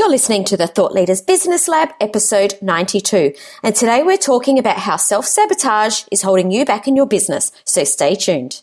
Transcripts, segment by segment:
You're listening to the Thought Leaders Business Lab, episode 92. And today we're talking about how self sabotage is holding you back in your business. So stay tuned.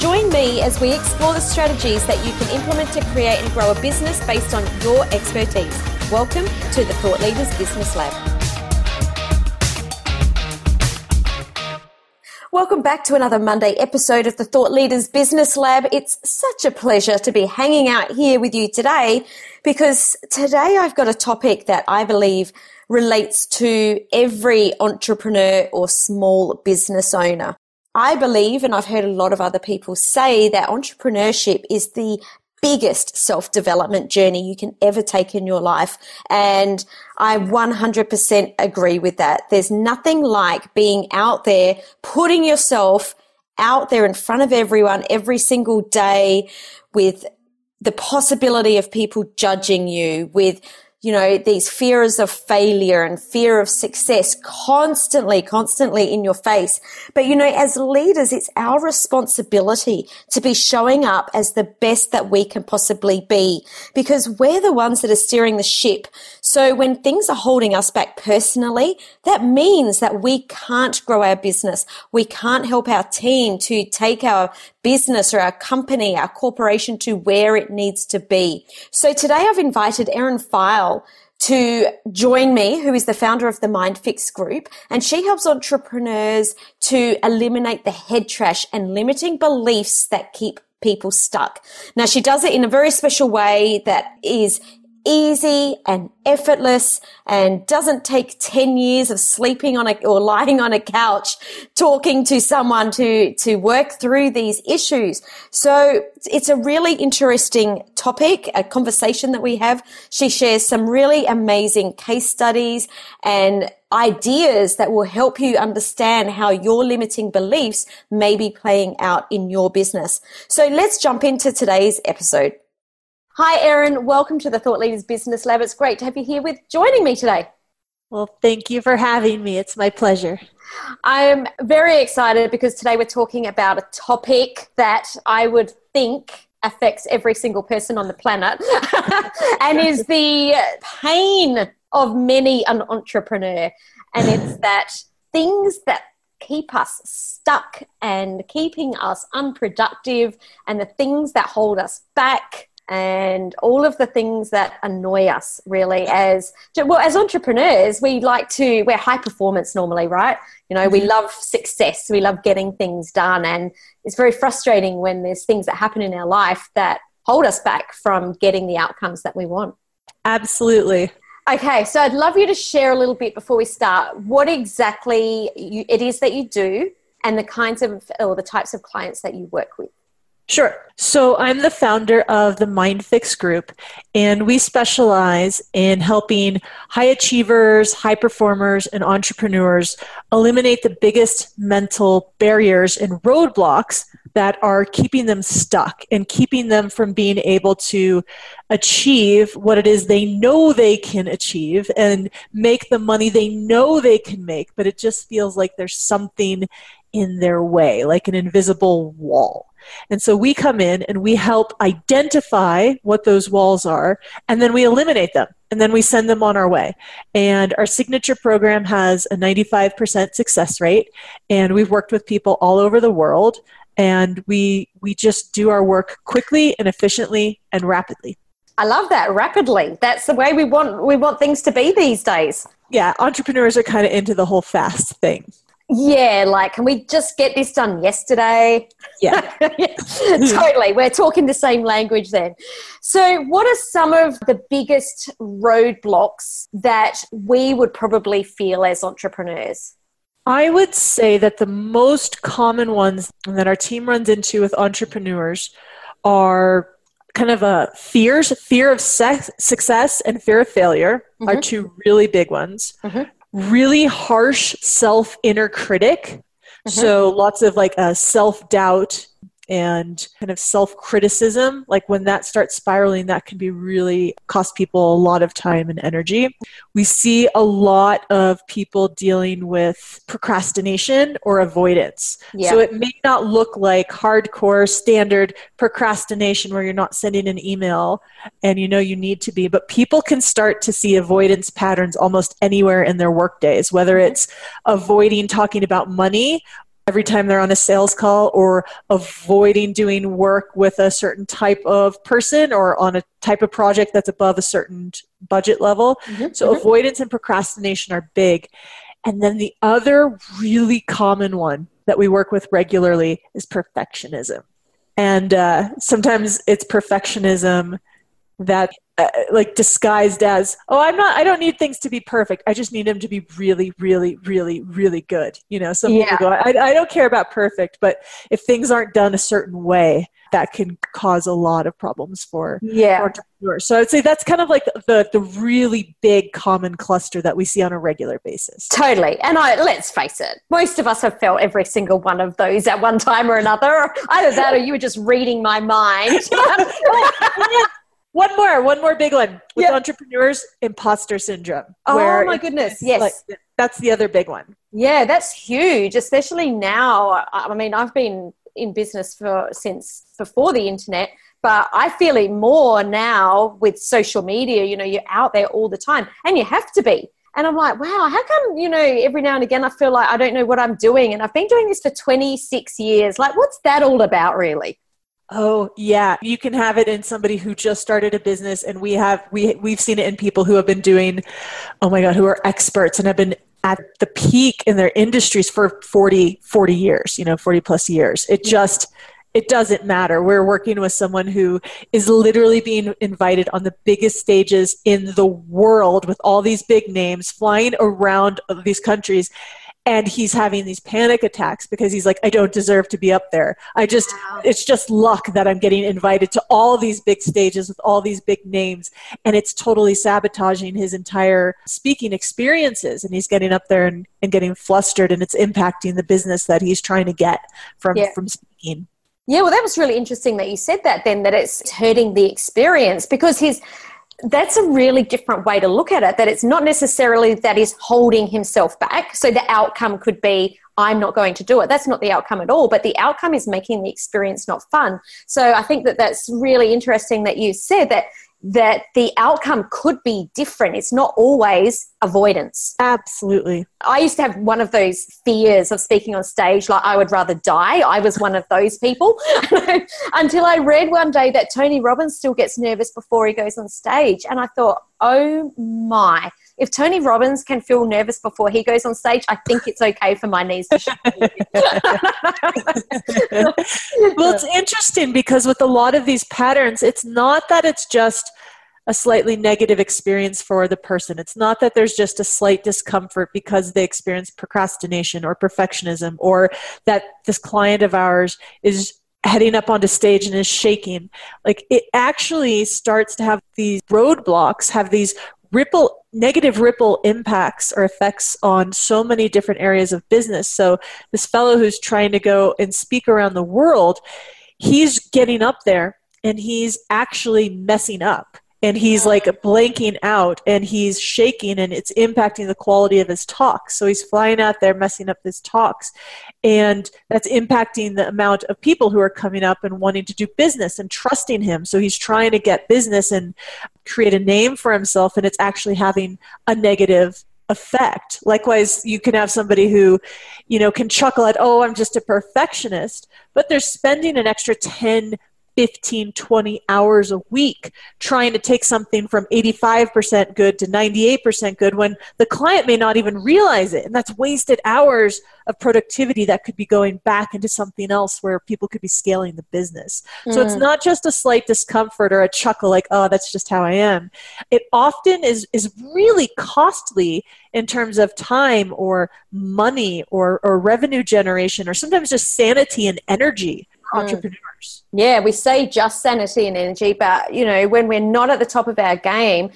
Join me as we explore the strategies that you can implement to create and grow a business based on your expertise. Welcome to the Thought Leaders Business Lab. Welcome back to another Monday episode of the Thought Leaders Business Lab. It's such a pleasure to be hanging out here with you today because today I've got a topic that I believe relates to every entrepreneur or small business owner. I believe, and I've heard a lot of other people say that entrepreneurship is the biggest self development journey you can ever take in your life. And I 100% agree with that. There's nothing like being out there, putting yourself out there in front of everyone every single day with the possibility of people judging you, with you know, these fears of failure and fear of success constantly, constantly in your face. But, you know, as leaders, it's our responsibility to be showing up as the best that we can possibly be because we're the ones that are steering the ship. So when things are holding us back personally, that means that we can't grow our business. We can't help our team to take our business or our company, our corporation to where it needs to be. So today I've invited Erin File to join me, who is the founder of the MindFix Group, and she helps entrepreneurs to eliminate the head trash and limiting beliefs that keep people stuck. Now she does it in a very special way that is easy and effortless and doesn't take 10 years of sleeping on a or lying on a couch talking to someone to to work through these issues. So it's a really interesting topic a conversation that we have. She shares some really amazing case studies and ideas that will help you understand how your limiting beliefs may be playing out in your business. So let's jump into today's episode Hi, Erin. Welcome to the Thought Leaders Business Lab. It's great to have you here with joining me today. Well, thank you for having me. It's my pleasure. I'm very excited because today we're talking about a topic that I would think affects every single person on the planet and is the pain of many an entrepreneur. And it's that things that keep us stuck and keeping us unproductive and the things that hold us back and all of the things that annoy us really as well as entrepreneurs we like to we're high performance normally right? You know we mm-hmm. love success. We love getting things done. And it's very frustrating when there's things that happen in our life that hold us back from getting the outcomes that we want. Absolutely. Okay so i'd love you to share a little bit before we start what exactly you, it is that you do and the kinds of or the types of clients that you work with Sure. So I'm the founder of the MindFix Group, and we specialize in helping high achievers, high performers, and entrepreneurs eliminate the biggest mental barriers and roadblocks that are keeping them stuck and keeping them from being able to achieve what it is they know they can achieve and make the money they know they can make, but it just feels like there's something in their way, like an invisible wall. And so we come in and we help identify what those walls are, and then we eliminate them, and then we send them on our way. And our signature program has a 95% success rate, and we've worked with people all over the world, and we we just do our work quickly and efficiently and rapidly. I love that rapidly. That's the way we want we want things to be these days. Yeah, entrepreneurs are kind of into the whole fast thing. Yeah, like, can we just get this done yesterday? Yeah. yeah. totally. We're talking the same language then. So, what are some of the biggest roadblocks that we would probably feel as entrepreneurs? I would say that the most common ones that our team runs into with entrepreneurs are kind of a fears fear of sex, success and fear of failure mm-hmm. are two really big ones mm-hmm. Really harsh self inner critic mm-hmm. so lots of like a self doubt and kind of self criticism, like when that starts spiraling, that can be really cost people a lot of time and energy. We see a lot of people dealing with procrastination or avoidance. Yeah. So it may not look like hardcore standard procrastination where you're not sending an email and you know you need to be, but people can start to see avoidance patterns almost anywhere in their work days, whether mm-hmm. it's avoiding talking about money every time they're on a sales call or avoiding doing work with a certain type of person or on a type of project that's above a certain budget level. Mm-hmm. So, mm-hmm. avoidance and procrastination are big. And then the other really common one that we work with regularly is perfectionism. And uh, sometimes it's perfectionism that uh, like disguised as oh i'm not i don't need things to be perfect. I just need them to be really really really really good you know? Some yeah. people go I, I don't care about perfect but if things aren't done a certain way that can cause a lot of problems for yeah. entrepreneurs. So i would say that's kind of like the the really big common cluster that we see on a regular basis. Totally. And i let's face it most of us have felt every single one of those at one time or another. Either that or you were just reading my mind One more, one more big one with yep. entrepreneurs, imposter syndrome. Oh my goodness, yes. Like, that's the other big one. Yeah, that's huge, especially now. I mean, I've been in business for since before the internet, but I feel it more now with social media. You know, you're out there all the time, and you have to be. And I'm like, wow, how come, you know, every now and again I feel like I don't know what I'm doing? And I've been doing this for 26 years. Like, what's that all about, really? Oh yeah, you can have it in somebody who just started a business, and we have we we've seen it in people who have been doing, oh my god, who are experts and have been at the peak in their industries for 40 40 years you know 40 plus years. It just it doesn't matter. We're working with someone who is literally being invited on the biggest stages in the world with all these big names flying around these countries and he's having these panic attacks because he's like i don't deserve to be up there i just wow. it's just luck that i'm getting invited to all these big stages with all these big names and it's totally sabotaging his entire speaking experiences and he's getting up there and, and getting flustered and it's impacting the business that he's trying to get from yeah. from speaking yeah, well, that was really interesting that you said that then, that it's hurting the experience because his that's a really different way to look at it that it's not necessarily that he's holding himself back. So the outcome could be i'm not going to do it. That's not the outcome at all but the outcome is making the experience not fun. So i think that that's really interesting that you said that that the outcome could be different. It's not always avoidance. Absolutely. I used to have one of those fears of speaking on stage, like I would rather die. I was one of those people until I read one day that Tony Robbins still gets nervous before he goes on stage. And I thought, oh my, if Tony Robbins can feel nervous before he goes on stage, I think it's okay for my knees to shake. well, it's interesting because with a lot of these patterns, it's not that it's just a slightly negative experience for the person. It's not that there's just a slight discomfort because they experience procrastination or perfectionism or that this client of ours is heading up onto stage and is shaking. Like it actually starts to have these roadblocks, have these ripple negative ripple impacts or effects on so many different areas of business. So this fellow who's trying to go and speak around the world he's getting up there and he's actually messing up and he's like blanking out and he's shaking and it's impacting the quality of his talks. So he's flying out there messing up his talks and that's impacting the amount of people who are coming up and wanting to do business and trusting him. So he's trying to get business and create a name for himself and it's actually having a negative effect. Likewise you can have somebody who you know can chuckle at oh i'm just a perfectionist but they're spending an extra 10 15, 20 hours a week trying to take something from 85% good to 98% good when the client may not even realize it. And that's wasted hours of productivity that could be going back into something else where people could be scaling the business. Mm. So it's mm. not just a slight discomfort or a chuckle like, oh, that's just how I am. It often is, is really costly in terms of time or money or, or revenue generation or sometimes just sanity and energy. Mm. entrepreneurs. Yeah, we say just sanity and energy, but you know, when we're not at the top of our game,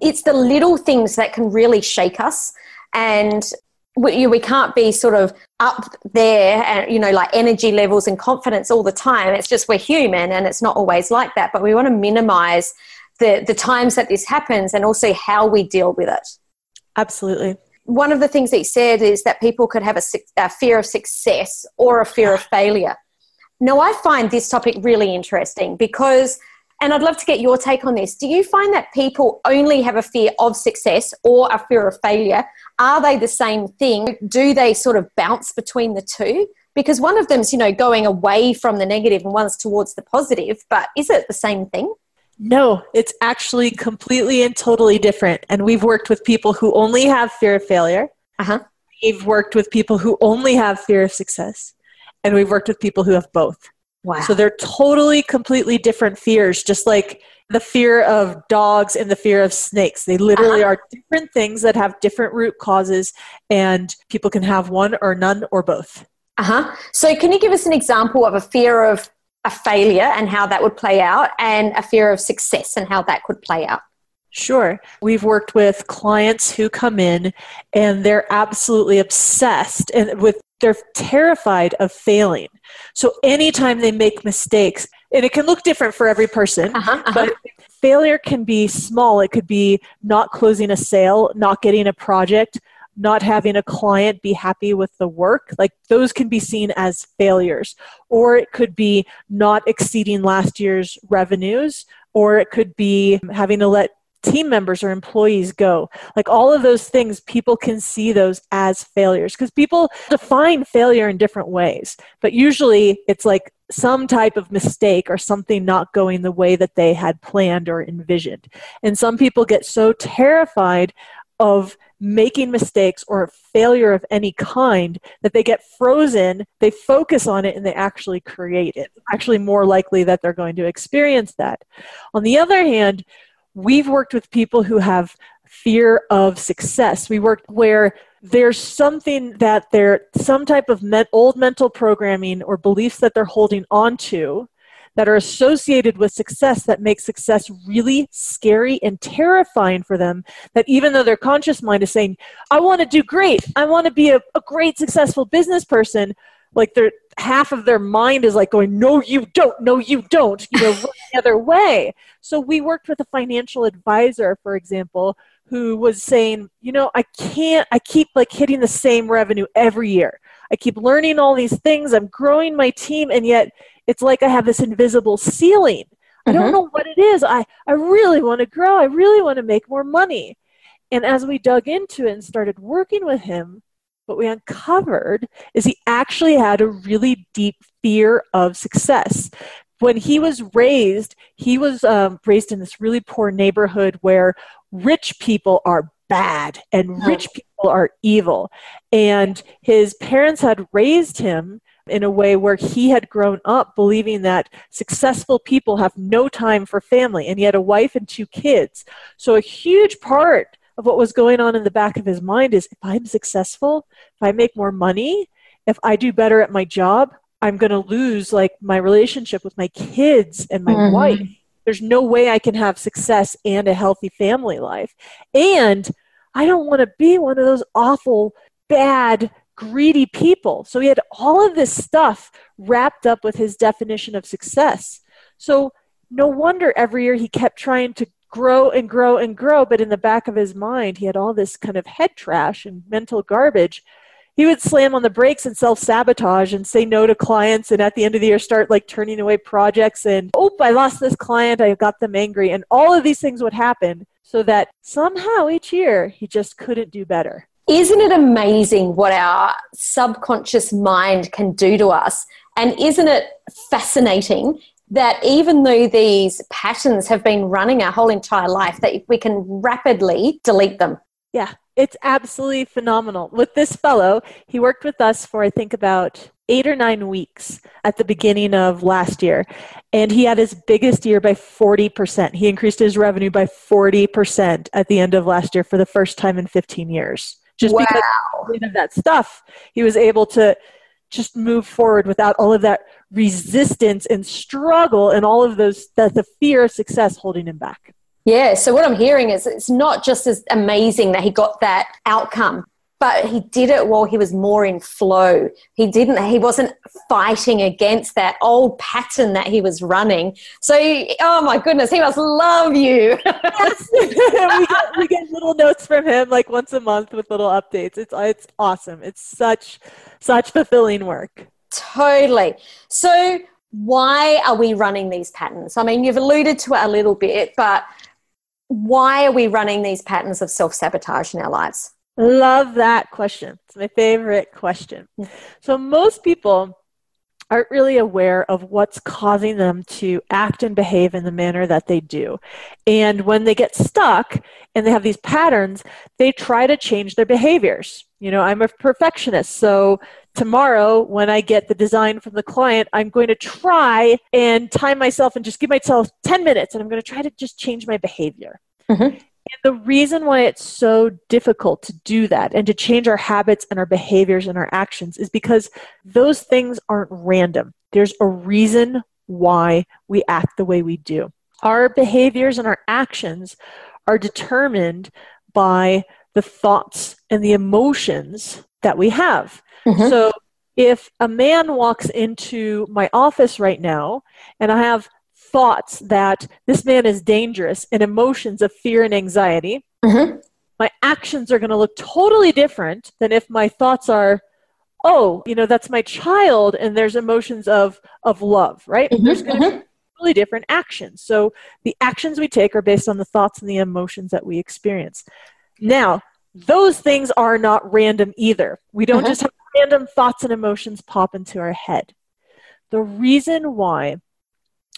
it's the little things that can really shake us. And we, we can't be sort of up there and you know like energy levels and confidence all the time. It's just we're human and it's not always like that but we want to minimize the the times that this happens and also how we deal with it. Absolutely. One of the things that he said is that people could have a, a fear of success or a fear of failure now i find this topic really interesting because and I'd love to get your take on this. Do you find that people only have a fear of success or a fear of failure? Are they the same thing? Do they sort of bounce between the two? Because one of them's, you know, going away from the negative and one's towards the positive, but is it the same thing? No, it's actually completely and totally different. And we've worked with people who only have fear of failure. Uh-huh. We've worked with people who only have fear of success. And we've worked with people who have both. Wow. So they're totally, completely different fears, just like the fear of dogs and the fear of snakes. They literally uh-huh. are different things that have different root causes, and people can have one or none or both. Uh huh. So, can you give us an example of a fear of a failure and how that would play out, and a fear of success and how that could play out? Sure. We've worked with clients who come in and they're absolutely obsessed and with they're terrified of failing. So anytime they make mistakes, and it can look different for every person, uh-huh, uh-huh. but failure can be small. It could be not closing a sale, not getting a project, not having a client be happy with the work. Like those can be seen as failures. Or it could be not exceeding last year's revenues, or it could be having to let team members or employees go. Like all of those things, people can see those as failures because people define failure in different ways. But usually it's like some type of mistake or something not going the way that they had planned or envisioned. And some people get so terrified of making mistakes or failure of any kind that they get frozen, they focus on it, and they actually create it. Actually, more likely that they're going to experience that. On the other hand, we've worked with people who have fear of success. We worked where there's something that they're some type of met, old mental programming or beliefs that they're holding on to that are associated with success that make success really scary and terrifying for them that even though their conscious mind is saying i want to do great i want to be a, a great successful business person like their half of their mind is like going no you don't no you don't you know the other way. So we worked with a financial advisor for example who was saying you know i can't i keep like hitting the same revenue every year. I keep learning all these things. I'm growing my team and yet it's like i have this invisible ceiling. I don't mm-hmm. know what it is. I i really want to grow. I really want to make more money. And as we dug into it and started working with him what we uncovered is he actually had a really deep fear of success. When he was raised, he was um, raised in this really poor neighborhood where rich people are bad and rich people are evil. And his parents had raised him in a way where he had grown up believing that successful people have no time for family and he had a wife and two kids. So a huge part of what was going on in the back of his mind is if I'm successful, if I make more money, if I do better at my job, I'm going to lose like my relationship with my kids and my mm-hmm. wife. There's no way I can have success and a healthy family life. And I don't want to be one of those awful, bad, greedy people. So he had all of this stuff wrapped up with his definition of success. So no wonder every year he kept trying to grow and grow and grow. But in the back of his mind, he had all this kind of head trash and mental garbage. He would slam on the brakes and self sabotage and say no to clients. And at the end of the year, start like turning away projects. And oh, I lost this client. I got them angry. And all of these things would happen so that somehow each year he just couldn't do better. Isn't it amazing what our subconscious mind can do to us? And isn't it fascinating that even though these patterns have been running our whole entire life, that we can rapidly delete them. Yeah, it's absolutely phenomenal. With this fellow, he worked with us for, I think, about eight or nine weeks at the beginning of last year. And he had his biggest year by 40%. He increased his revenue by 40% at the end of last year for the first time in 15 years. Just wow. because of that stuff, he was able to just move forward without all of that resistance and struggle and all of those, the, the fear of success holding him back. Yeah, so what I'm hearing is it's not just as amazing that he got that outcome, but he did it while he was more in flow. He didn't, he wasn't fighting against that old pattern that he was running. So, oh my goodness, he must love you. yes. we, get, we get little notes from him like once a month with little updates. It's, it's awesome. It's such, such fulfilling work. Totally. So, why are we running these patterns? I mean, you've alluded to it a little bit, but why are we running these patterns of self sabotage in our lives? Love that question. It's my favorite question. Hmm. So, most people aren't really aware of what's causing them to act and behave in the manner that they do. And when they get stuck and they have these patterns, they try to change their behaviors. You know, I'm a perfectionist, so tomorrow when I get the design from the client, I'm going to try and time myself and just give myself 10 minutes and I'm going to try to just change my behavior. Mm-hmm. And the reason why it's so difficult to do that and to change our habits and our behaviors and our actions is because those things aren't random. There's a reason why we act the way we do. Our behaviors and our actions are determined by the thoughts and the emotions that we have. Mm-hmm. So if a man walks into my office right now and I have thoughts that this man is dangerous and emotions of fear and anxiety, mm-hmm. my actions are going to look totally different than if my thoughts are, oh, you know, that's my child and there's emotions of, of love, right? Mm-hmm. There's going to be mm-hmm. totally different actions. So the actions we take are based on the thoughts and the emotions that we experience. Now, those things are not random either. We don't uh-huh. just have random thoughts and emotions pop into our head. The reason why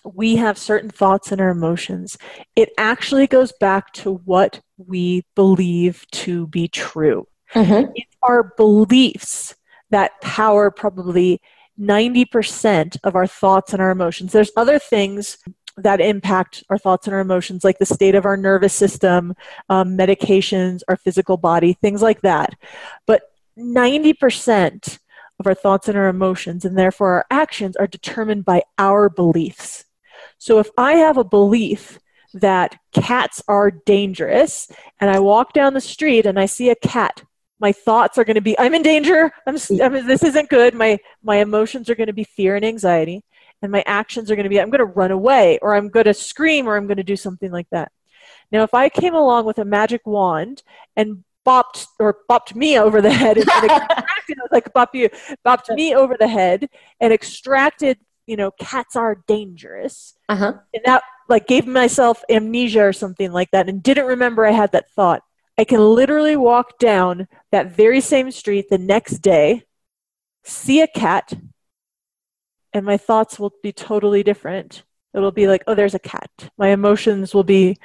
we have certain thoughts and our emotions, it actually goes back to what we believe to be true. Uh-huh. It's our beliefs that power probably 90% of our thoughts and our emotions. There's other things that impact our thoughts and our emotions, like the state of our nervous system, um, medications, our physical body, things like that. But 90% of our thoughts and our emotions, and therefore our actions, are determined by our beliefs. So if I have a belief that cats are dangerous, and I walk down the street and I see a cat, my thoughts are going to be, I'm in danger. I'm, I'm, this isn't good. My, my emotions are going to be fear and anxiety and my actions are going to be I'm going to run away or I'm going to scream or I'm going to do something like that. Now, if I came along with a magic wand and bopped or bopped me over the head and, extracted like bop you bopped me over the head and extracted you know cats are dangerous uh-huh. and that like gave myself amnesia or something like that and didn't remember i had that thought i can literally walk down that very same street the next day see a cat and my thoughts will be totally different. It'll be like, oh, there's a cat. My emotions will be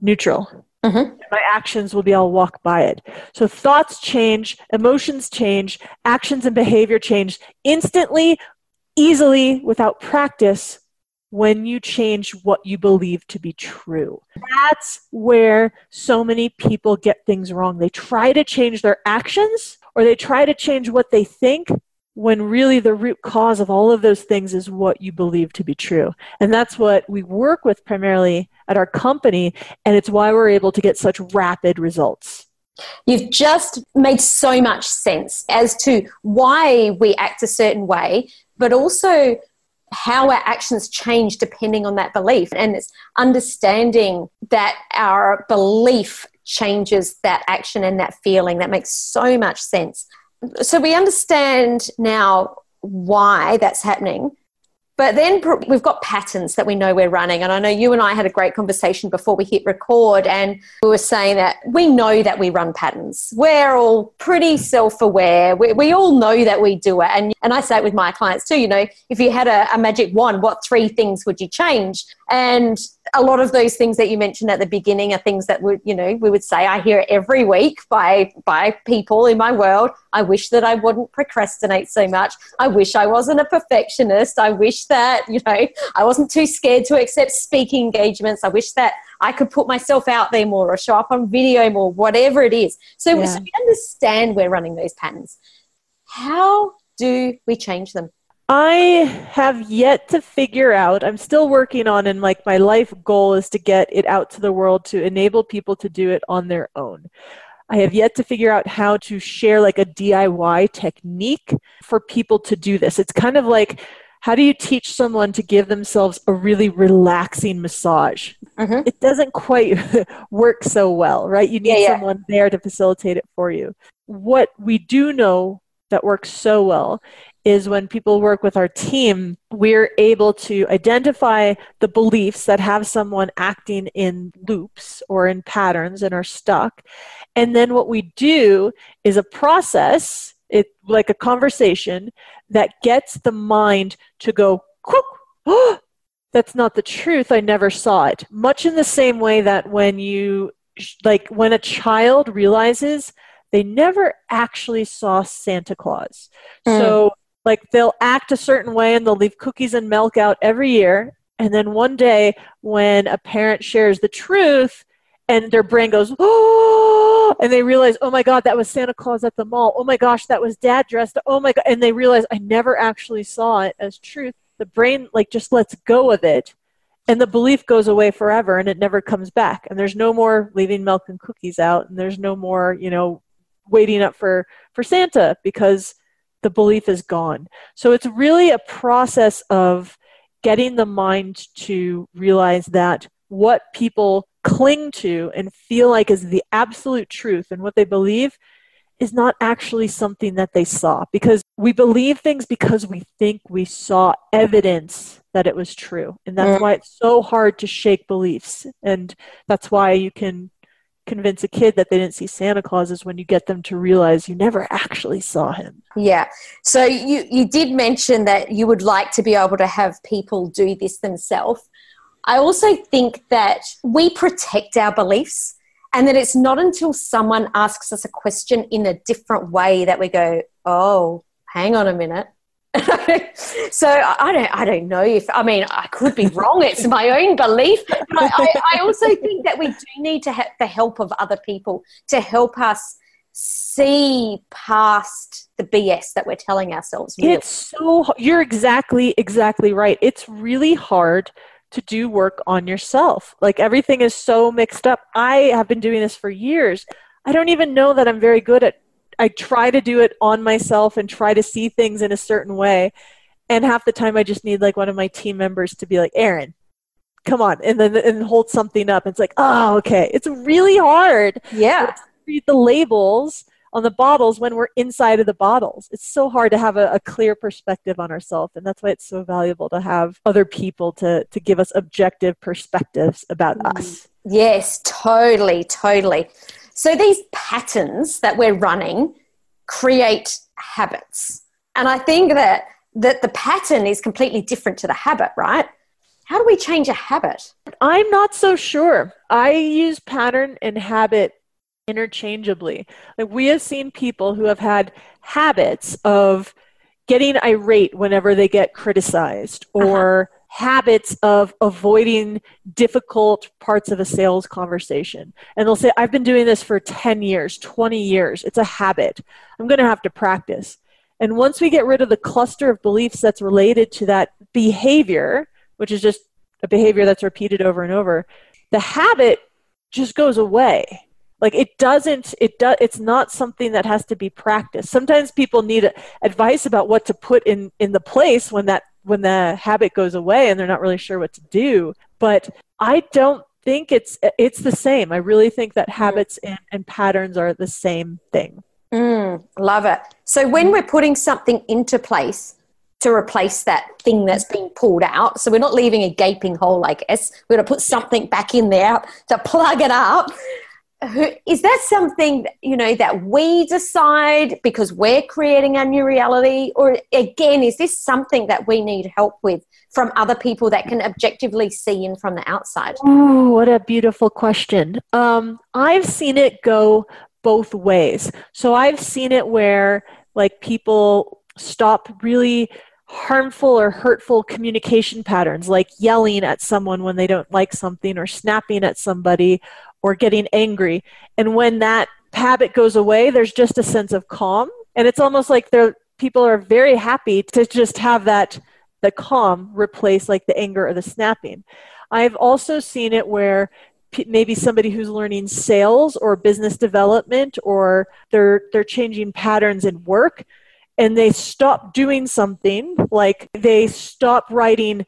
neutral. Mm-hmm. My actions will be, I'll walk by it. So thoughts change, emotions change, actions and behavior change instantly, easily, without practice when you change what you believe to be true. That's where so many people get things wrong. They try to change their actions or they try to change what they think when really the root cause of all of those things is what you believe to be true. And that's what we work with primarily at our company, and it's why we're able to get such rapid results. You've just made so much sense as to why we act a certain way, but also how our actions change depending on that belief. And it's understanding that our belief changes that action and that feeling. That makes so much sense so we understand now why that's happening. But then we've got patterns that we know we're running. And I know you and I had a great conversation before we hit record, and we were saying that we know that we run patterns. We're all pretty self aware. We, we all know that we do it. And, and I say it with my clients too you know, if you had a, a magic wand, what three things would you change? And a lot of those things that you mentioned at the beginning are things that would you know we would say i hear every week by by people in my world. I wish that i wouldn't procrastinate so much. I wish i wasn't a perfectionist. I wish that you know i wasn't too scared to accept speaking engagements. I wish that i could put myself out there more or show up on video more whatever it is. So, yeah. so we understand we're running those patterns. How do we change them I have yet to figure out, I'm still working on, and like my life goal is to get it out to the world to enable people to do it on their own. I have yet to figure out how to share like a DIY technique for people to do this. It's kind of like, how do you teach someone to give themselves a really relaxing massage? Mm-hmm. It doesn't quite work so well, right? You need yeah, yeah. someone there to facilitate it for you. What we do know that works so well is when people work with our team, we're able to identify the beliefs that have someone acting in loops or in patterns and are stuck. And then what we do is a process, it like a conversation that gets the mind to go, oh, that's not the truth. I never saw it. Much in the same way that when you like when a child realizes they never actually saw Santa Claus. Mm. So like they'll act a certain way and they'll leave cookies and milk out every year. And then one day when a parent shares the truth and their brain goes oh and they realize oh my god that was santa claus at the mall. Oh my gosh that was dad dressed oh my god and they realize i never actually saw it as truth. The brain like just lets go of it. And the belief goes away forever and it never comes back. And there's no more leaving milk and cookies out. And there's no more you know waiting up for for santa because the belief is gone. So it's really a process of getting the mind to realize that what people cling to and feel like is the absolute truth and what they believe is not actually something that they saw because we believe things because we think we saw evidence that it was true and that's mm. why it's so hard to shake beliefs and that's why you can convince a kid that they didn't see Santa Claus is when you get them to realize you never actually saw him. Yeah. So you you did mention that you would like to be able to have people do this themselves. I also think that we protect our beliefs and that it's not until someone asks us a question in a different way that we go, "Oh, hang on a minute." so I don't, I don't know if I mean I could be wrong. It's my own belief, but I, I, also think that we do need to have the help of other people to help us see past the BS that we're telling ourselves. Really. It's so you're exactly exactly right. It's really hard to do work on yourself. Like everything is so mixed up. I have been doing this for years. I don't even know that I'm very good at I try to do it on myself and try to see things in a certain way. And half the time I just need like one of my team members to be like, Erin, come on, and then and hold something up. It's like, oh, okay. It's really hard. Yeah. read the labels on the bottles when we're inside of the bottles. It's so hard to have a, a clear perspective on ourselves, and that's why it's so valuable to have other people to to give us objective perspectives about mm. us. Yes, totally, totally. So these patterns that we're running create habits. And I think that that the pattern is completely different to the habit, right? How do we change a habit? I'm not so sure. I use pattern and habit interchangeably. Like we have seen people who have had habits of getting irate whenever they get criticized or uh-huh habits of avoiding difficult parts of a sales conversation. And they'll say, I've been doing this for 10 years, 20 years. It's a habit. I'm going to have to practice. And once we get rid of the cluster of beliefs that's related to that behavior, which is just a behavior that's repeated over and over, the habit just goes away like it doesn't it does it's not something that has to be practiced sometimes people need advice about what to put in in the place when that when the habit goes away and they're not really sure what to do. But I don't think it's it's the same. I really think that habits and, and patterns are the same thing. Mm, love it. So when we're putting something into place, to replace that thing that's being pulled out. So we're not leaving a gaping hole, I guess. We're going to put something back in there to plug it up. Is that something you know that we decide because we're creating a new reality, or again, is this something that we need help with from other people that can objectively see in from the outside? Oh, what a beautiful question! Um, I've seen it go both ways. So I've seen it where like people stop really harmful or hurtful communication patterns like yelling at someone when they don't like something or snapping at somebody or getting angry. And when that habit goes away, there's just a sense of calm. And it's almost like people are very happy to just have that the calm replace like the anger or the snapping. I've also seen it where maybe somebody who's learning sales or business development or they're they're changing patterns in work and they stop doing something like they stop writing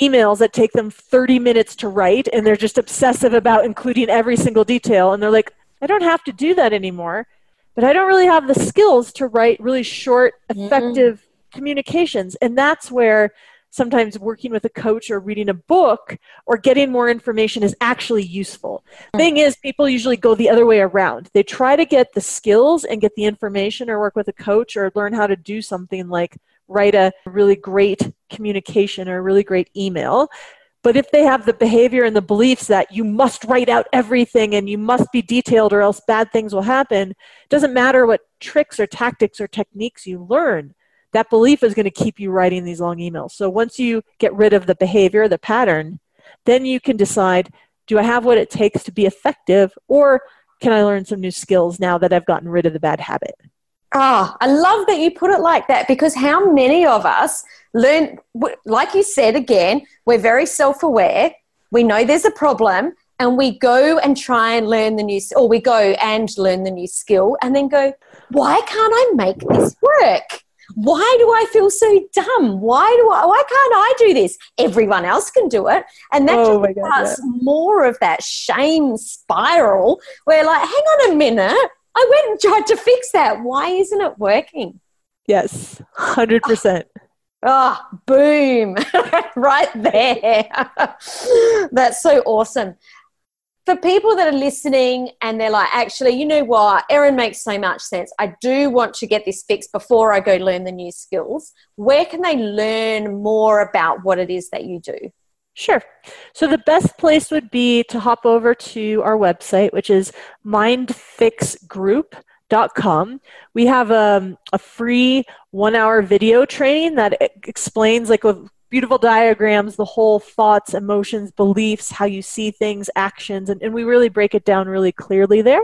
emails that take them 30 minutes to write and they're just obsessive about including every single detail and they're like i don't have to do that anymore but i don't really have the skills to write really short effective mm-hmm. communications and that's where sometimes working with a coach or reading a book or getting more information is actually useful. Mm-hmm. Thing is, people usually go the other way around. They try to get the skills and get the information or work with a coach or learn how to do something like write a really great communication or a really great email. But if they have the behavior and the beliefs that you must write out everything and you must be detailed or else bad things will happen, it doesn't matter what tricks or tactics or techniques you learn that belief is going to keep you writing these long emails. So once you get rid of the behavior, the pattern, then you can decide do I have what it takes to be effective or can I learn some new skills now that I've gotten rid of the bad habit? Oh, I love that you put it like that because how many of us learn, like you said again, we're very self aware. We know there's a problem and we go and try and learn the new, or we go and learn the new skill and then go, why can't I make this work? why do I feel so dumb? Why do I, why can't I do this? Everyone else can do it. And that oh just starts yeah. more of that shame spiral where like, hang on a minute, I went and tried to fix that. Why isn't it working? Yes, 100%. Oh, ah, boom, right there. That's so awesome for people that are listening and they're like, actually, you know what, Erin makes so much sense. I do want to get this fixed before I go learn the new skills. Where can they learn more about what it is that you do? Sure. So the best place would be to hop over to our website, which is mindfixgroup.com. We have a, um, a free one hour video training that explains like beautiful diagrams, the whole thoughts, emotions, beliefs, how you see things, actions, and, and we really break it down really clearly there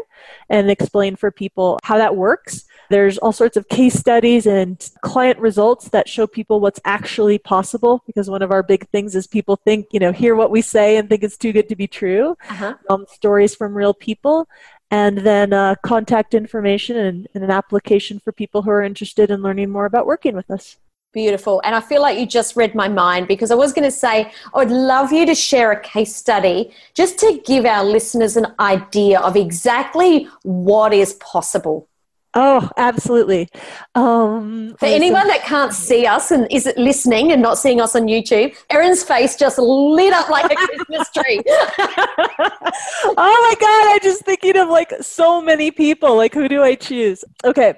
and explain for people how that works. There's all sorts of case studies and client results that show people what's actually possible because one of our big things is people think, you know, hear what we say and think it's too good to be true. Uh-huh. Um, stories from real people and then uh, contact information and, and, an application for people who are interested in learning more about working with us. Beautiful. And I feel like you just read my mind because I was going to say, I would love you to share a case study just to give our listeners an idea of exactly what is possible. Oh, absolutely. Um, For anyone that can't see us and is listening and not seeing us on YouTube, Erin's face just lit up like a Christmas tree. oh my God, I'm just thinking of like so many people. Like, who do I choose? Okay.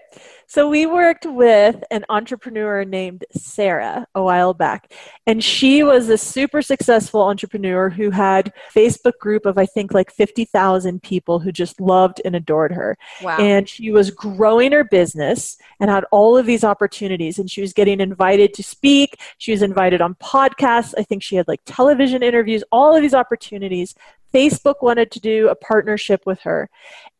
So we worked with an entrepreneur named Sarah a while back, and she was a super successful entrepreneur who had Facebook group of I think like 50,000 people who just loved and adored her. Wow. And she was growing her business and had all of these opportunities and she was getting invited to speak, she was invited on podcasts, I think she had like television interviews, all of these opportunities. Facebook wanted to do a partnership with her.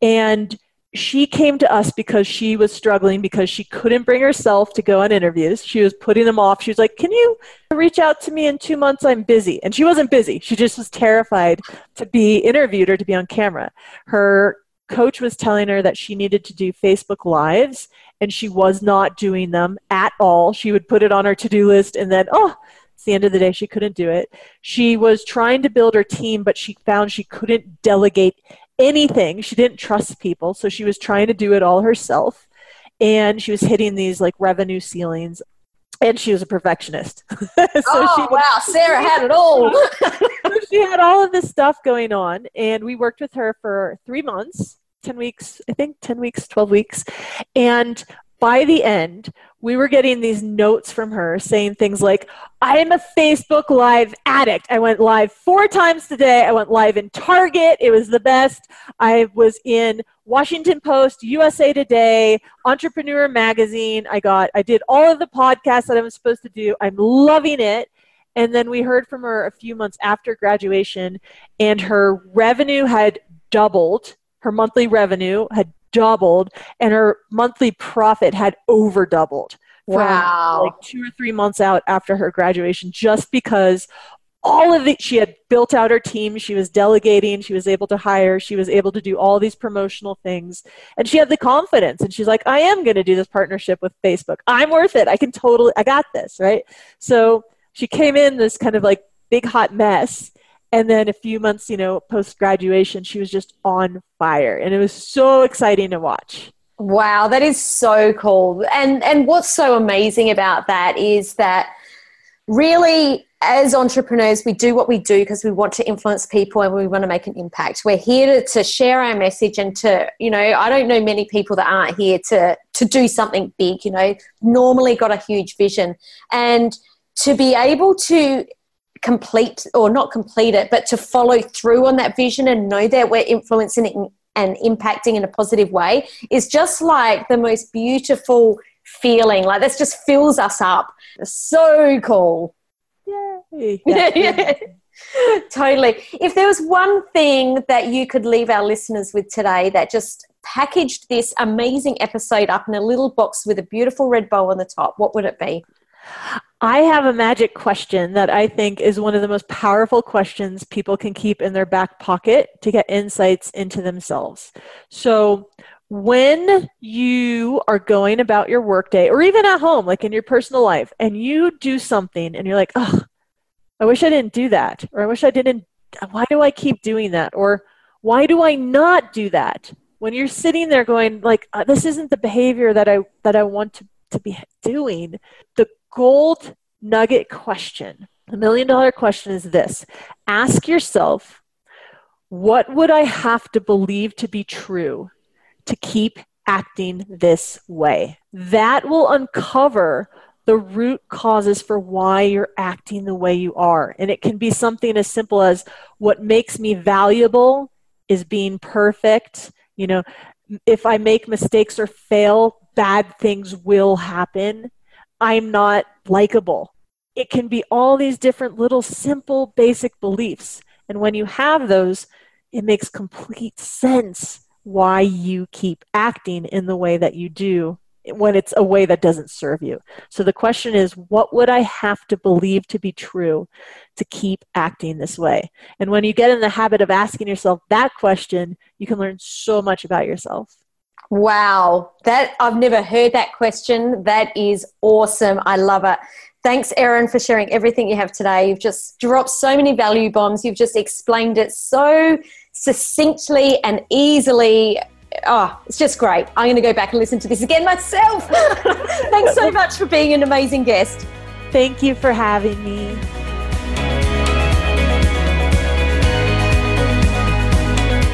And she came to us because she was struggling because she couldn't bring herself to go on interviews. She was putting them off. She was like, Can you reach out to me in two months? I'm busy. And she wasn't busy. She just was terrified to be interviewed or to be on camera. Her coach was telling her that she needed to do Facebook Lives and she was not doing them at all. She would put it on her to do list and then, oh, it's the end of the day. She couldn't do it. She was trying to build her team, but she found she couldn't delegate anything. She didn't trust people, so she was trying to do it all herself. And she was hitting these like revenue ceilings. and she was a perfectionist. so oh, she, wow, Sarah had it all. she had all of this stuff going on, and we worked with her for three months, 10 weeks, I think 10 weeks, 12 weeks. And by the end, we were getting these notes from her saying things like, I am a Facebook Live addict. I went live four times today. I went live in Target. It was the best. I was in Washington Post, USA Today, Entrepreneur Magazine. I got, I did all of the podcasts that I was supposed to do. I'm loving it. And then we heard from her a few months after graduation, and her revenue had doubled. Her monthly revenue had doubled and her monthly profit had over doubled wow. like two or three months out after her graduation just because all of it she had built out her team she was delegating she was able to hire she was able to do all these promotional things and she had the confidence and she's like i am going to do this partnership with facebook. I'm worth it. I can totally i got this right? So she came in this kind of like big hot mess and then a few months you know post graduation she was just on fire. And it was so exciting to watch. Wow that is so cool. And and what's so amazing about that is that really as entrepreneurs we do what we do because we want to influence people and we want to make an impact. We're here to, to share our message and to you know i don't know many people that aren't here to to do something big you know. Normally got a huge vision. And to be able to complete or not complete it, but to follow through on that vision and know that we're influencing it and impacting in a positive way is just like the most beautiful feeling. Like this just fills us up. so cool. Yay. Yeah. yeah. totally. If there was one thing that you could leave our listeners with today that just packaged this amazing episode up in a little box with a beautiful red bow on the top, what would it be? I have a magic question that I think is one of the most powerful questions people can keep in their back pocket to get insights into themselves. So, when you are going about your workday or even at home, like in your personal life, and you do something and you're like, oh, I wish I didn't do that, or I wish I didn't, why do I keep doing that? Or why do I not do that? When you're sitting there going, like, uh, this isn't the behavior that I, that I want to, to be doing, the gold nugget question, the million dollar question is this ask yourself, what would I have to believe to be true to keep acting this way? That will uncover the root causes for why you're acting the way you are. And it can be something as simple as what makes me valuable is being perfect. You know, if I make mistakes or fail, bad things will happen. I'm not likable. It can be all these different little simple basic beliefs. And when you have those, it makes complete sense why you keep acting in the way that you do when it's a way that doesn't serve you. So the question is, what would I have to believe to be true to keep acting this way? And when you get in the habit of asking yourself that question, you can learn so much about yourself. Wow, that I've never heard that question. That is awesome. I love it. Thanks, Erin, for sharing everything you have today. You've just dropped so many value bombs. You've just explained it so succinctly and easily. Oh, it's just great. I'm going to go back and listen to this again myself. Thanks so much for being an amazing guest. Thank you for having me.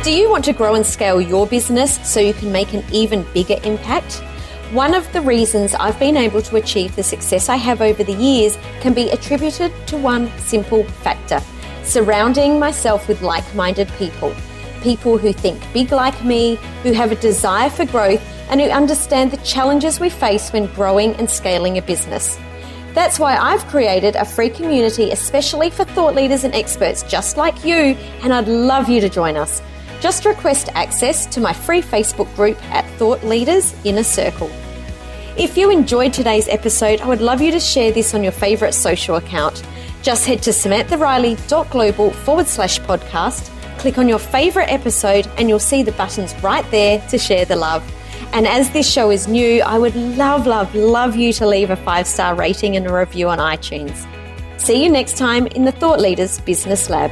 Do you want to grow and scale your business so you can make an even bigger impact? One of the reasons I've been able to achieve the success I have over the years can be attributed to one simple factor surrounding myself with like minded people. People who think big like me, who have a desire for growth, and who understand the challenges we face when growing and scaling a business. That's why I've created a free community especially for thought leaders and experts just like you, and I'd love you to join us. Just request access to my free Facebook group at Thought Leaders Inner Circle. If you enjoyed today's episode, I would love you to share this on your favourite social account. Just head to samanthariley.global forward slash podcast, click on your favourite episode, and you'll see the buttons right there to share the love. And as this show is new, I would love, love, love you to leave a five star rating and a review on iTunes. See you next time in the Thought Leaders Business Lab.